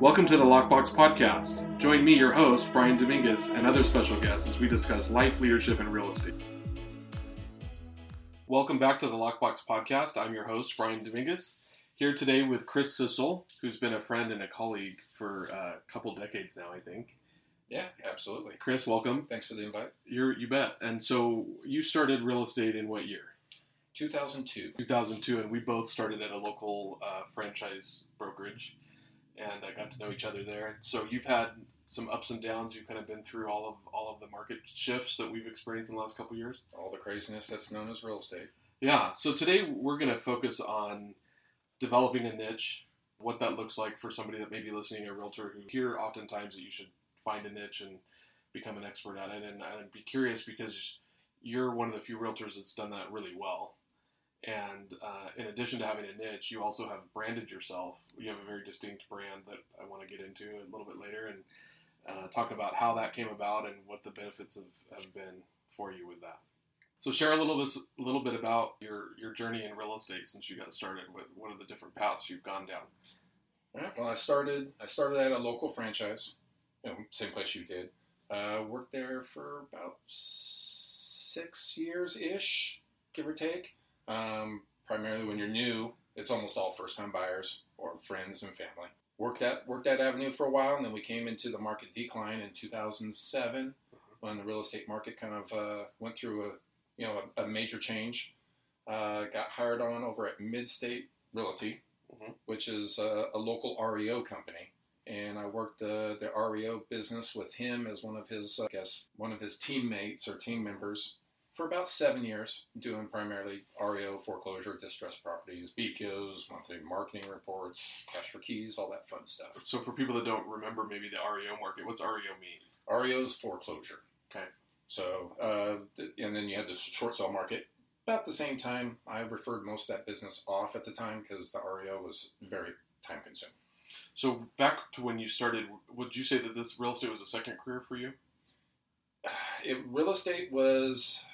Welcome to the Lockbox Podcast. Join me, your host, Brian Dominguez, and other special guests as we discuss life, leadership, and real estate. Welcome back to the Lockbox Podcast. I'm your host, Brian Dominguez, here today with Chris Cissel, who's been a friend and a colleague for a couple decades now, I think. Yeah, absolutely. Chris, welcome. Thanks for the invite. You're, you bet. And so you started real estate in what year? 2002. 2002, and we both started at a local uh, franchise brokerage, and I got to know each other there. So you've had some ups and downs. You've kind of been through all of all of the market shifts that we've experienced in the last couple of years. All the craziness that's known as real estate. Yeah. So today we're going to focus on developing a niche, what that looks like for somebody that may be listening, a realtor who hear oftentimes that you should find a niche and become an expert at it. And I'd be curious because you're one of the few realtors that's done that really well. And uh, in addition to having a niche, you also have branded yourself. You have a very distinct brand that I want to get into a little bit later and uh, talk about how that came about and what the benefits have, have been for you with that. So share a little bit, a little bit about your, your journey in real estate since you got started. What, what are the different paths you've gone down? Well, I started. I started at a local franchise, you know, same place you did. Uh, worked there for about six years ish, give or take. Um, primarily when you're new, it's almost all first time buyers or friends and family. Worked that worked that avenue for a while, and then we came into the market decline in 2007 when the real estate market kind of uh, went through a you know a, a major change. Uh, got hired on over at Midstate Realty, Mhm. which is a, a local REO company, and I worked uh, the REO business with him as one of his, uh, I guess, one of his teammates or team members for about seven years, doing primarily REO foreclosure, distressed properties, BPOs, monthly marketing reports, cash for keys, all that fun stuff. So for people that don't remember maybe the REO market, what's REO mean? REO's foreclosure. Okay. So, uh, th- and then you had the short sale market. About the same time, I referred most of that business off at the time because the REO was very time consuming. So back to when you started, would you say that this real estate was a second career for you? It, real estate was.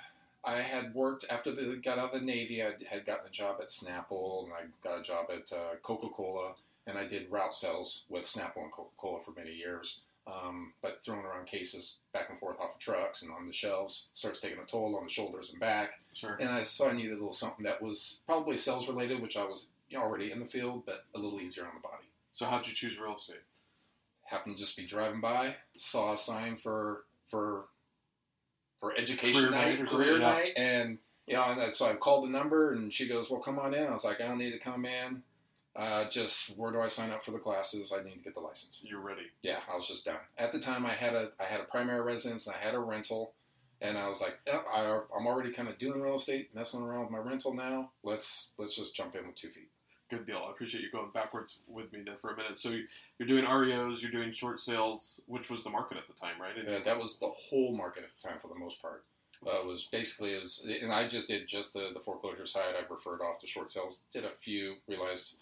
I had worked after the got out of the Navy. I had gotten a job at Snapple, and I got a job at uh, Coca Cola, and I did route sales with Snapple and Coca Cola for many years. Um, but throwing around cases back and forth off of trucks and on the shelves starts taking a toll on the shoulders and back. Sure. And I so I needed a little something that was probably sales related, which I was you know, already in the field, but a little easier on the body. So how'd you choose real estate? Happened to just be driving by, saw a sign for for for education Career night night, career yeah. night, and you know, and so I called the number, and she goes, "Well, come on in." I was like, "I don't need to come in. Uh, just where do I sign up for the classes? I need to get the license." You're ready. Yeah, I was just done. At the time, I had a I had a primary residence and I had a rental, and I was like, "Yep, I, I'm already kind of doing real estate, messing around with my rental now. Let's let's just jump in with two feet. Good deal. I appreciate you going backwards with me there for a minute. So you- you're doing REOs, you're doing short sales, which was the market at the time, right? And Uh, that was the whole market at the time for the most part. Uh, it was basically, it was, and I just did just the, the foreclosure side. I referred off to short sales. Did a few. Realized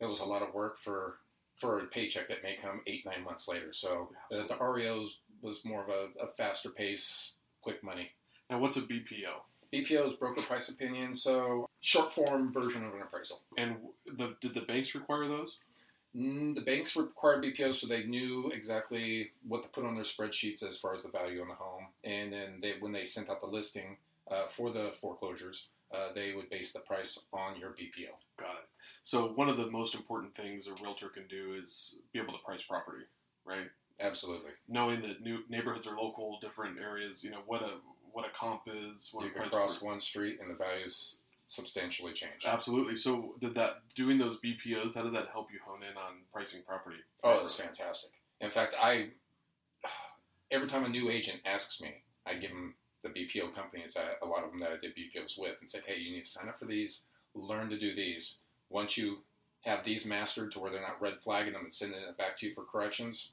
it was a lot of work for for a paycheck that may come eight nine months later. So uh, the REOs was more of a, a faster pace, quick money. Now, what's a BPO? BPO is broker price opinion, so short form version of an appraisal. And the, did the banks require those? Mm, the banks required BPO, so they knew exactly what to put on their spreadsheets as far as the value on the home. And then they, when they sent out the listing uh, for the foreclosures, uh, they would base the price on your BPO. Got it. So one of the most important things a realtor can do is be able to price property, right? Absolutely. Knowing that new neighborhoods are local, different areas, you know what a what a comp is, what You can cross per- one street and the values substantially change. Absolutely. So did that doing those BPOs? How did that help you hone in on pricing property? Oh, it was fantastic. In fact, I every time a new agent asks me, I give them the BPO companies that a lot of them that I did BPOs with, and said, "Hey, you need to sign up for these, learn to do these. Once you have these mastered to where they're not red flagging them and sending it back to you for corrections,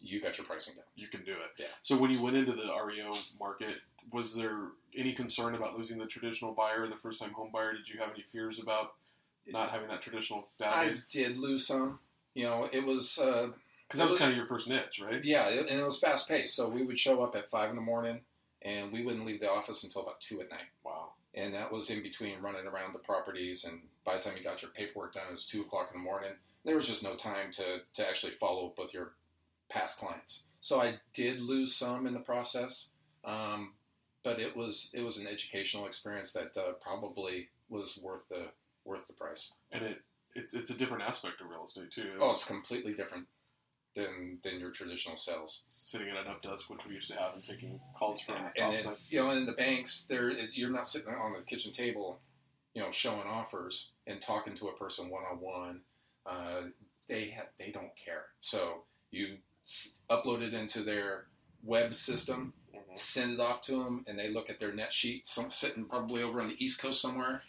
you got your pricing down." You can do it. Yeah. So when you went into the REO market, was there any concern about losing the traditional buyer, the first time home buyer? Did you have any fears about not having that traditional I database? did lose some. You know, it was uh, Because that was kind of your first niche, right? yeah, it, and it was fast paced. So we would show up at five in the morning, and we wouldn't leave the office until about two at night. Wow. and that was in between running around the properties. And by the time you got your paperwork done, it was two o'clock in the morning. There was just no time to to actually follow up with your past clients. So I did lose some in the process, um, but it was it was an educational experience that uh, probably was worth the worth the price. And it it's it's a different aspect of real estate too. Oh, it's completely different than than your traditional sales. sitting at an up desk, which we used to have, and taking calls from and then, you know, in the banks, there you're not sitting on the kitchen table, you know, showing offers and talking to a person one on one. They ha- they don't care. So you s- upload it into their web system, Mhm. send it off to them, and they look at their net sheet. Some sitting probably over on the East Coast somewhere,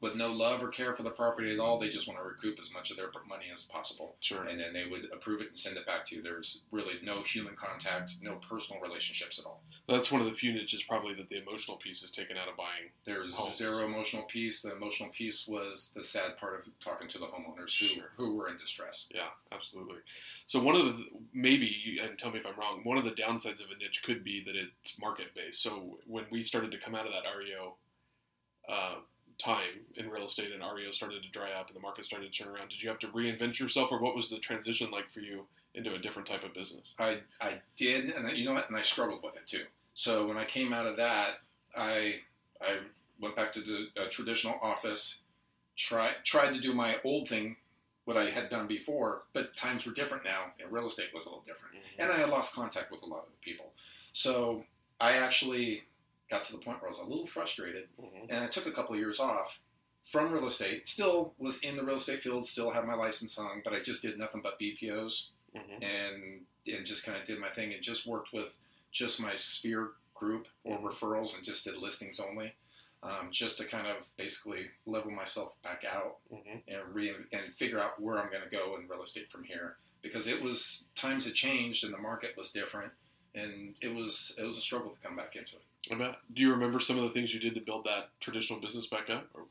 with no love or care for the property at all. They just want to recoup as much of their money as possible Sure. and then they would approve it and send it back to you. There's really no human contact, no personal relationships at all. That's one of the few niches probably that the emotional piece is taken out of buying. There's Homes. zero emotional piece. The emotional piece was the sad part of talking to the homeowners who, Sure. who were in distress. Yeah, absolutely. So one of the maybe and tell me if I'm wrong. One of the downsides of a niche could be that it's market based. So when we started to come out of that REO uh, time in real estate and REO started to dry up and the market started to turn around, did you have to reinvent yourself, or what was the transition like for you into a different type of business? I, I did, and you know what? And I struggled with it too. So when I came out of that, I I went back to the uh, traditional office, tried tried to do my old thing, what I had done before, but times were different now, and real estate was a little different. and I had lost contact with a lot of the people. So I actually got to the point where I was a little frustrated, Mhm. and I took a couple of years off from real estate. Still was in the real estate field, still had my license on, but I just did nothing but BPOs Mhm. and and just kind of did my thing and just worked with just my sphere group or Mhm. referrals and just did listings only. Um, just to kind of basically level myself back out Mhm. and re and figure out where I'm going to go in real estate from here because it was times had changed and the market was different and it was it was a struggle to come back into it. Do you remember some of the things you did to build that traditional business back up? Or,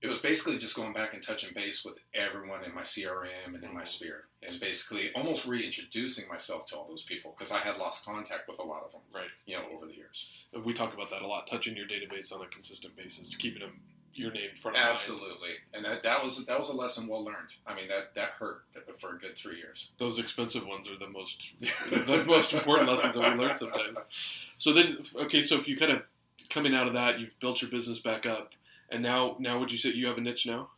It was basically just going back and touching base with everyone in my CRM and in my Mhm. sphere and basically almost reintroducing myself to all those people because I had lost contact with a lot of them, Right. You know, over the years. we talk about that a lot. Touching your database on a consistent basis, keeping them, your name front of mind. Absolutely, and that, that was that was a lesson well learned. I mean that that hurt for a good three years. Those expensive ones are the most the most important lessons that we learn sometimes. So then, okay, so if you kind of coming out of that, you've built your business back up, and now now would you say you have a niche now?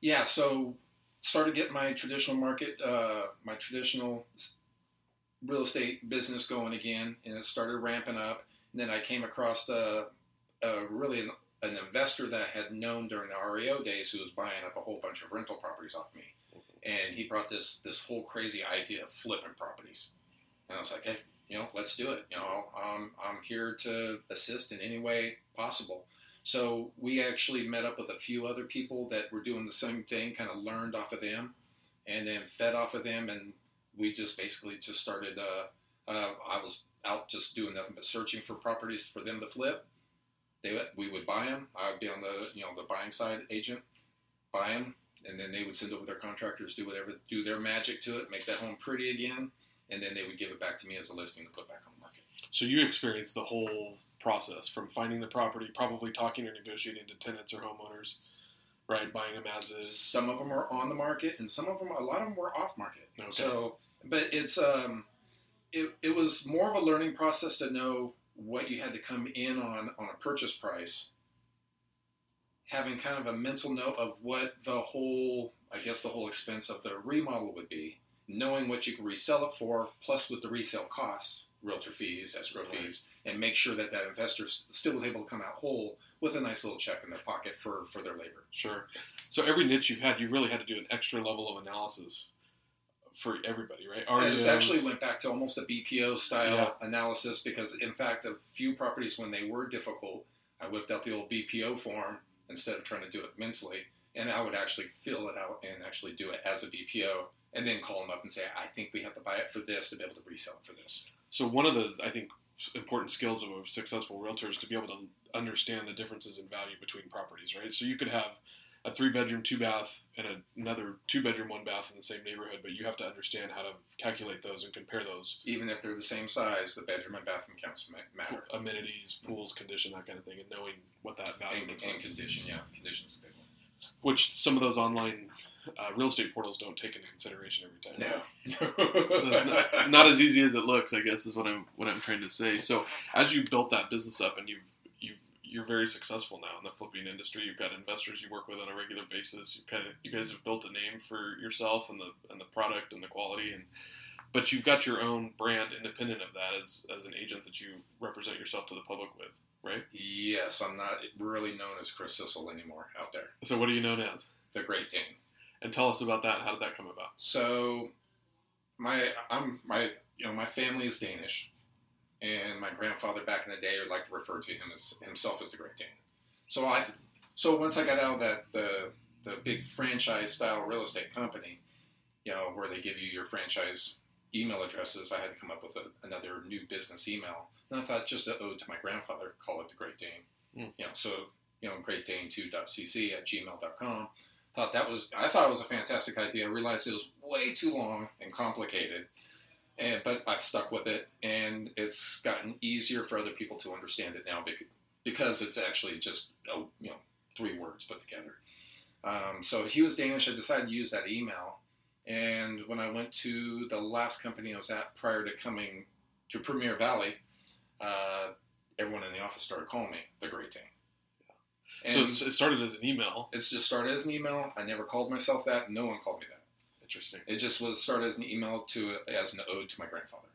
Yeah, so started getting my traditional market, uh, my traditional real estate business going again, and it started ramping up. And then I came across a, a really an, an investor that I had known during the REO days who was buying up a whole bunch of rental properties off me, and he brought this this whole crazy idea of flipping properties, and I was like, hey, you know, let's do it. You know, um, I'm here to assist in any way possible. So we actually met up with a few other people that were doing the same thing, kind of learned off of them, and then fed off of them, and we just basically just started. Uh, uh, I was out just doing nothing but searching for properties for them to flip. They we would buy them. I would be on the you know the buying side agent, buy them, and then they would send over their contractors, do whatever, do their magic to it, make that home pretty again, and then they would give it back to me as a listing to put back on the market. So you experienced the whole process from finding the property, probably talking or negotiating to tenants or homeowners, right? Buying them as is. Some of them are on the market, and some of them, a lot of them were off market. Okay. So, but it's um, it, it was more of a learning process to know what you had to come in on on a purchase price. Having kind of a mental note of what the whole, I guess, the whole expense of the remodel would be, knowing what you could resell it for, plus with the resale costs, realtor fees, escrow Right. fees, and make sure that that investor still was able to come out whole with a nice little check in their pocket for for their labor. Sure. So every niche you've had, you really had to do an extra level of analysis for everybody, right? And it's actually went back to almost a BPO style analysis because, in fact, a few properties when they were difficult, I whipped out the old BPO form instead of trying to do it mentally, and I would actually fill it out and actually do it as a BPO, and then call them up and say, "I think we have to buy it for this to be able to resell it for this." So one of the I think important skills of a successful realtor is to be able to understand the differences in value between properties, right? So you could have a three bedroom, two bath, and another two bedroom, one bath in the same neighborhood, but you have to understand how to calculate those and compare those Even if they're the same size, the bedroom and bathroom counts matter. amenities, pools, condition, that kind of thing, and knowing what that value And, looks and like. condition, yeah, condition's a big one. Which some of those online uh, real estate portals don't take into consideration every time. No. So it's not, not as easy as it looks, I guess, is what I'm what I'm trying to say. So as you built that business up and you've you've you're very successful now in the flipping industry. You've got investors you work with on a regular basis. You kind of you guys have built a name for yourself and the and the product and the quality and but you've got your own brand independent of that as as an agent that you represent yourself to the public with, right? yes, I'm not really known as Chris Cissel anymore out there. So what are you known as? The Great Dane. And tell us about that. How did that come about? So, my I'm my you know my family is Danish, and my grandfather back in the day would like to refer to him as himself as the Great Dane. So I so once I got out of that the the big franchise style real estate company, you know where they give you your franchise email addresses, I had to come up with a, another new business email. And I thought just an ode to my grandfather, call it the Great Dane. Mm. You know, so you know, greatdane2.cc at gmail.com thought that was I thought it was a fantastic idea. I realized it was way too long and complicated, and but I've stuck with it, and it's gotten easier for other people to understand it now because because it's actually just oh, you know three words put together. Um, so he was Danish. I decided to use that email, and when I went to the last company I was at prior to coming to Premier Valley, uh, everyone in the office started calling me the Great Dane. so it started as an email. It's just started as an email. I never called myself that. No one called me that. Interesting. It just was started as an email to as an ode to my grandfather.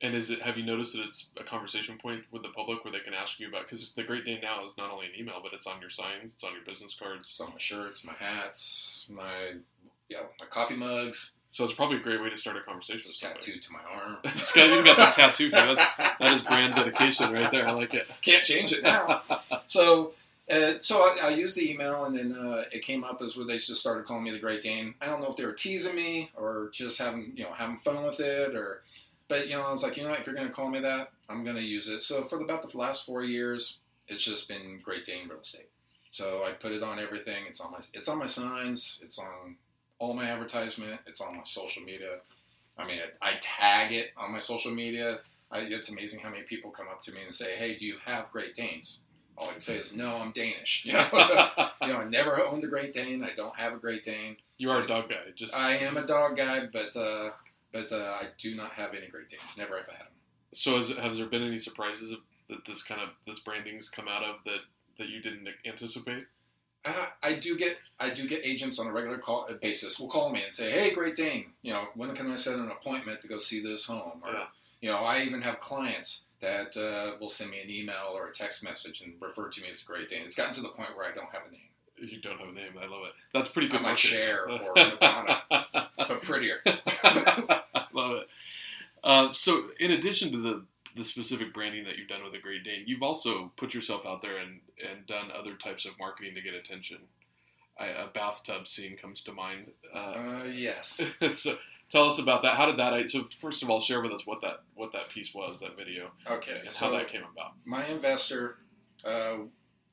And is it? Have you noticed that it's a conversation point with the public where they can ask you about? Because the Great Dane now is not only an email, but it's on your signs, it's on your business cards. It's on my shirts, my hats, my yeah, my coffee mugs. So it's probably a great way to start a conversation with somebody. tattooed to my arm. it's got even got the tattoo. That's that is brand dedication right there. I like it. Can't change it now. so. Uh, so I, I used the email, and then uh, it came up as where they just started calling me the Great Dane. I don't know if they were teasing me or just having you know having fun with it, or but you know I was like, you know, what, if you're going to call me that, I'm going to use it. So for about the last four years, it's just been Great Dane Real Estate. So I put it on everything. It's on my it's on my signs. It's on all my advertisement. It's on my social media. I mean, I, I tag it on my social media. I, it's amazing how many people come up to me and say, "Hey, do you have Great Danes?" All I can say is, "No, I'm Danish." You know, you know, I never owned a Great Dane. I don't have a Great Dane. you are a dog guy. Just I am a dog guy, but uh, but uh, I do not have any Great Danes. Never have I had them. so has, has there been any surprises that this kind of this branding's come out of that that you didn't anticipate? Uh, I do get I do get agents on a regular call uh, basis will call me and say, "Hey, Great Dane, you know, when can I set an appointment to go see this home?" Or Yeah. you know, I even have clients that uh, will send me an email or a text message and refer to me as Great Dane. It's gotten to the point where I don't have a name, You don't have a name. I love it. That's pretty good. I'm like marketing. Cher or Madonna. but prettier. Love it. Uh, so, in addition to the the specific branding that you've done with a Great Dane, you've also put yourself out there and and done other types of marketing to get attention. I, a bathtub scene comes to mind. Uh, Uh, yes. so, tell us about that. How did that? So, first of all, share with us what that what that piece was, that video, Okay. and So how that came about. my investor, uh,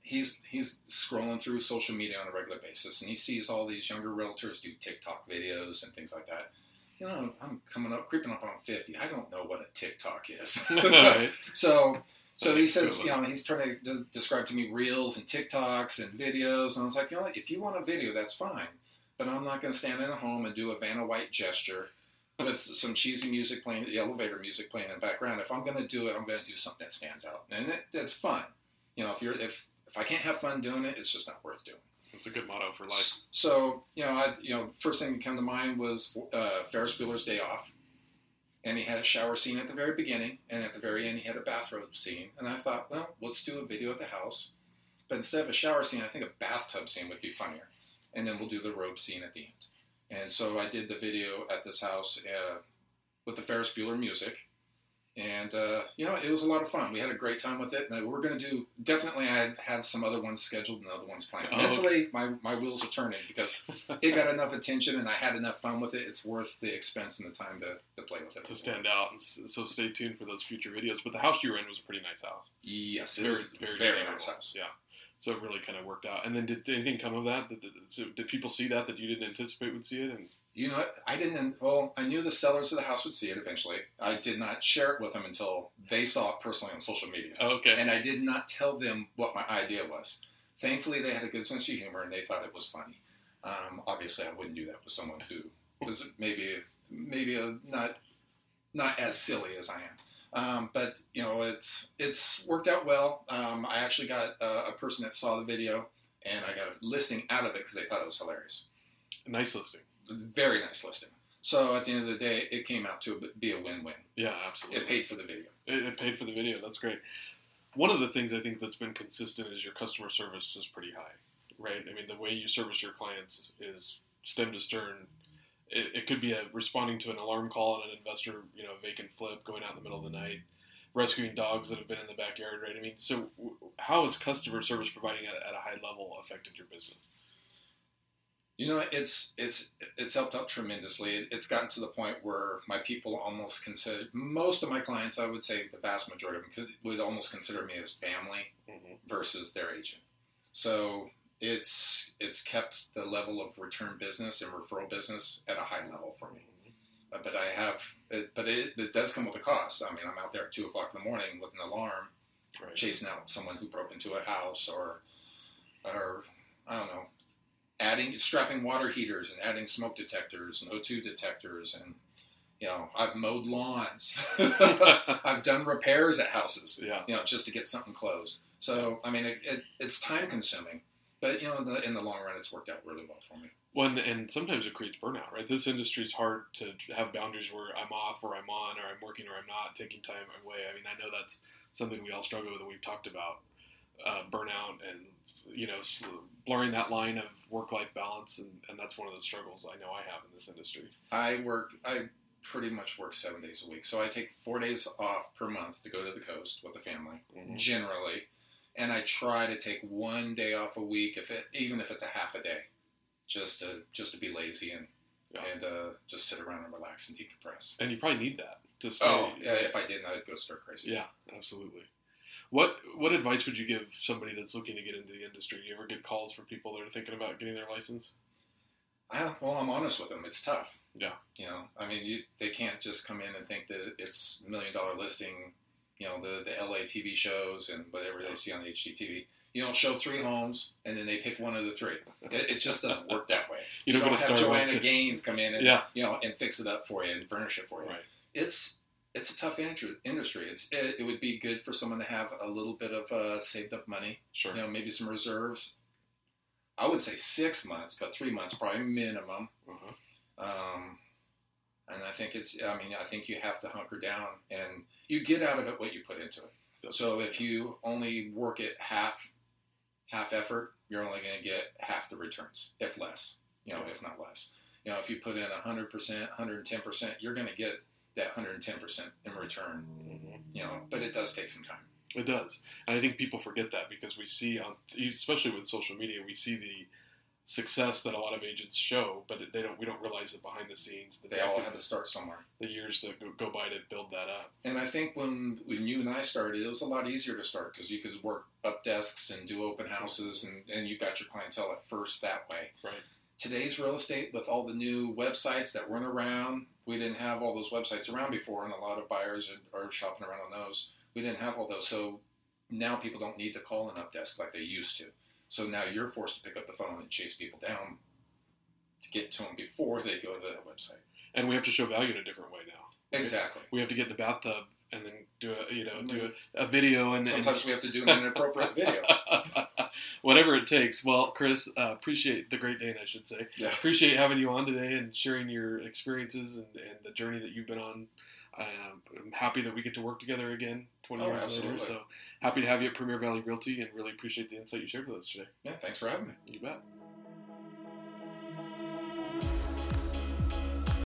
he's he's scrolling through social media on a regular basis, and he sees all these younger realtors do TikTok videos and things like that. You know, I'm coming up, creeping up on fifty. I don't know what a TikTok is. Right. so, so he says, you know, he's trying to de- describe to me reels and TikToks and videos, and I was like, you know what? If you want a video, that's fine, but I'm not going to stand in a home and do a Vanna White gesture with some cheesy music playing, the elevator music playing in the background. If I'm going to do it, I'm going to do something that stands out, and it, that's fun. You know, if you're if if I can't have fun doing it, it's just not worth doing. It's a good motto for life. So you know, I you know, first thing that came to mind was uh, Ferris Bueller's Day Off, and he had a shower scene at the very beginning, and at the very end he had a bathrobe scene. And I thought, well, let's do a video at the house, but instead of a shower scene, I think a bathtub scene would be funnier, and then we'll do the robe scene at the end. And so I did the video at this house uh, with the Ferris Bueller music. And uh, you know, it was a lot of fun. We had a great time with it, and we're going to do definitely. I have some other ones scheduled and other ones planned. Oh, Mentally, my, my wheels are turning because it got enough attention and I had enough fun with it. It's worth the expense and the time to, to play with it. to stand out, and so stay tuned for those future videos. But the house you were in was a pretty nice house. Yes, it very, was very, very nice house. Yeah. So it really kind of worked out. And then did, did anything come of that? Did, did, so did people see that that you didn't anticipate would see it? And You know, what? I didn't. Well, I knew the sellers of the house would see it eventually. I did not share it with them until they saw it personally on social media, oh, okay, and I did not tell them what my idea was. Thankfully, they had a good sense of humor and they thought it was funny. Um, obviously, I wouldn't do that with someone who was maybe maybe a, not not as silly as I am. Um, but you know, it's it's worked out well. Um, I actually got a, a person that saw the video, and I got a listing out of it because they thought it was hilarious. A nice listing. Very nice listing. So at the end of the day, it came out to be a win-win. Yeah, absolutely. It paid for the video. It, it paid for the video. That's great. One of the things I think that's been consistent is your customer service is pretty high, right? I mean, the way you service your clients is, is stem to stern. It, it, could be a responding to an alarm call on an investor, you know, vacant flip, going out in the middle of the night, rescuing dogs that have been in the backyard, right? I mean, so how has customer service providing at, at a high level affected your business? You know, it's it's it's helped out tremendously. It's gotten to the point where my people almost consider most of my clients. I would say the vast majority of them could, would almost consider me as family mm-hmm. versus their agent. So it's it's kept the level of return business and referral business at a high level for me. Mm-hmm. But I have, it, but it, it does come with a cost. I mean, I'm out there at two o'clock in the morning with an alarm, right. chasing out someone who broke into a house or, or I don't know, adding strapping water heaters and adding smoke detectors and O2 detectors and you know I've mowed lawns I've done repairs at houses yeah. you know just to get something closed so I mean it, it, it's time consuming but you know in the, in the long run it's worked out really well for me well and sometimes it creates burnout right this industry is hard to have boundaries where I'm off or I'm on or I'm working or I'm not taking time away I mean I know that's something we all struggle with and we've talked about uh, burnout and you know blurring that line of work life balance, and, and that's one of the struggles I know I have in this industry. I work. I pretty much work seven days a week, so I take four days off per month to go to the coast with the family, mm-hmm. generally, and I try to take one day off a week, if it even if it's a half a day, just to just to be lazy and yeah. and uh, just sit around and relax and decompress. And you probably need that to stay. Oh, yeah, if I didn't, I'd go stir crazy. Yeah, absolutely. What what advice would you give somebody that's looking to get into the industry? Do you ever get calls from people that are thinking about getting their license? I, well, I'm honest with them. It's tough. Yeah. You know, I mean, you, they can't just come in and think that it's million dollar listing. You know, the the LA TV shows and whatever they see on the HGTV. You don't show three homes and then they pick one of the three. It, it just doesn't work that way. you, you don't, don't have Joanna Gaines come in and yeah. you know and fix it up for you and furnish it for you. Right. It's it's a tough industry. It's it, it, would be good for someone to have a little bit of uh, saved up money. Sure. You know, maybe some reserves. I would say six months, but three months probably minimum. Uh-huh. Um, and I think it's. I mean, I think you have to hunker down, and you get out of it what you put into it. That's so if you only work it half half effort, you're only going to get half the returns, if less. You know, yeah. if not less. You know, if you put in 100%, 110%, you're going to get that 110% in return. Mm-hmm. You know, but it does take some time. It does, and I think people forget that because we see on, especially with social media, we see the success that a lot of agents show, but they don't. We don't realize that behind the scenes, they all had to start somewhere. The years that go by to build that up. And I think when when you and I started, it was a lot easier to start because you could work up desks and do open houses, and and you got your clientele at first that way. Right. Today's real estate, with all the new websites that weren't around, we didn't have all those websites around before, and a lot of buyers are, are shopping around on those. We didn't have all those, so now people don't need to call an up desk like they used to. So now you're forced to pick up the phone and chase people down to get to them before they go to that website. And we have to show value in a different way now. Exactly. We have to get in the bathtub and then do a you know do a, a video and sometimes and, we have to do an inappropriate video. Whatever it takes. Well, Chris, uh, appreciate the Great Dane, I should say. Yeah. Appreciate having you on today and sharing your experiences and, and the journey that you've been on. Uh, I'm happy that we get to work together again 20 oh, years absolutely. later. So happy to have you at Premier Valley Realty and really appreciate the insight you shared with us today. Yeah, thanks for having me. You bet.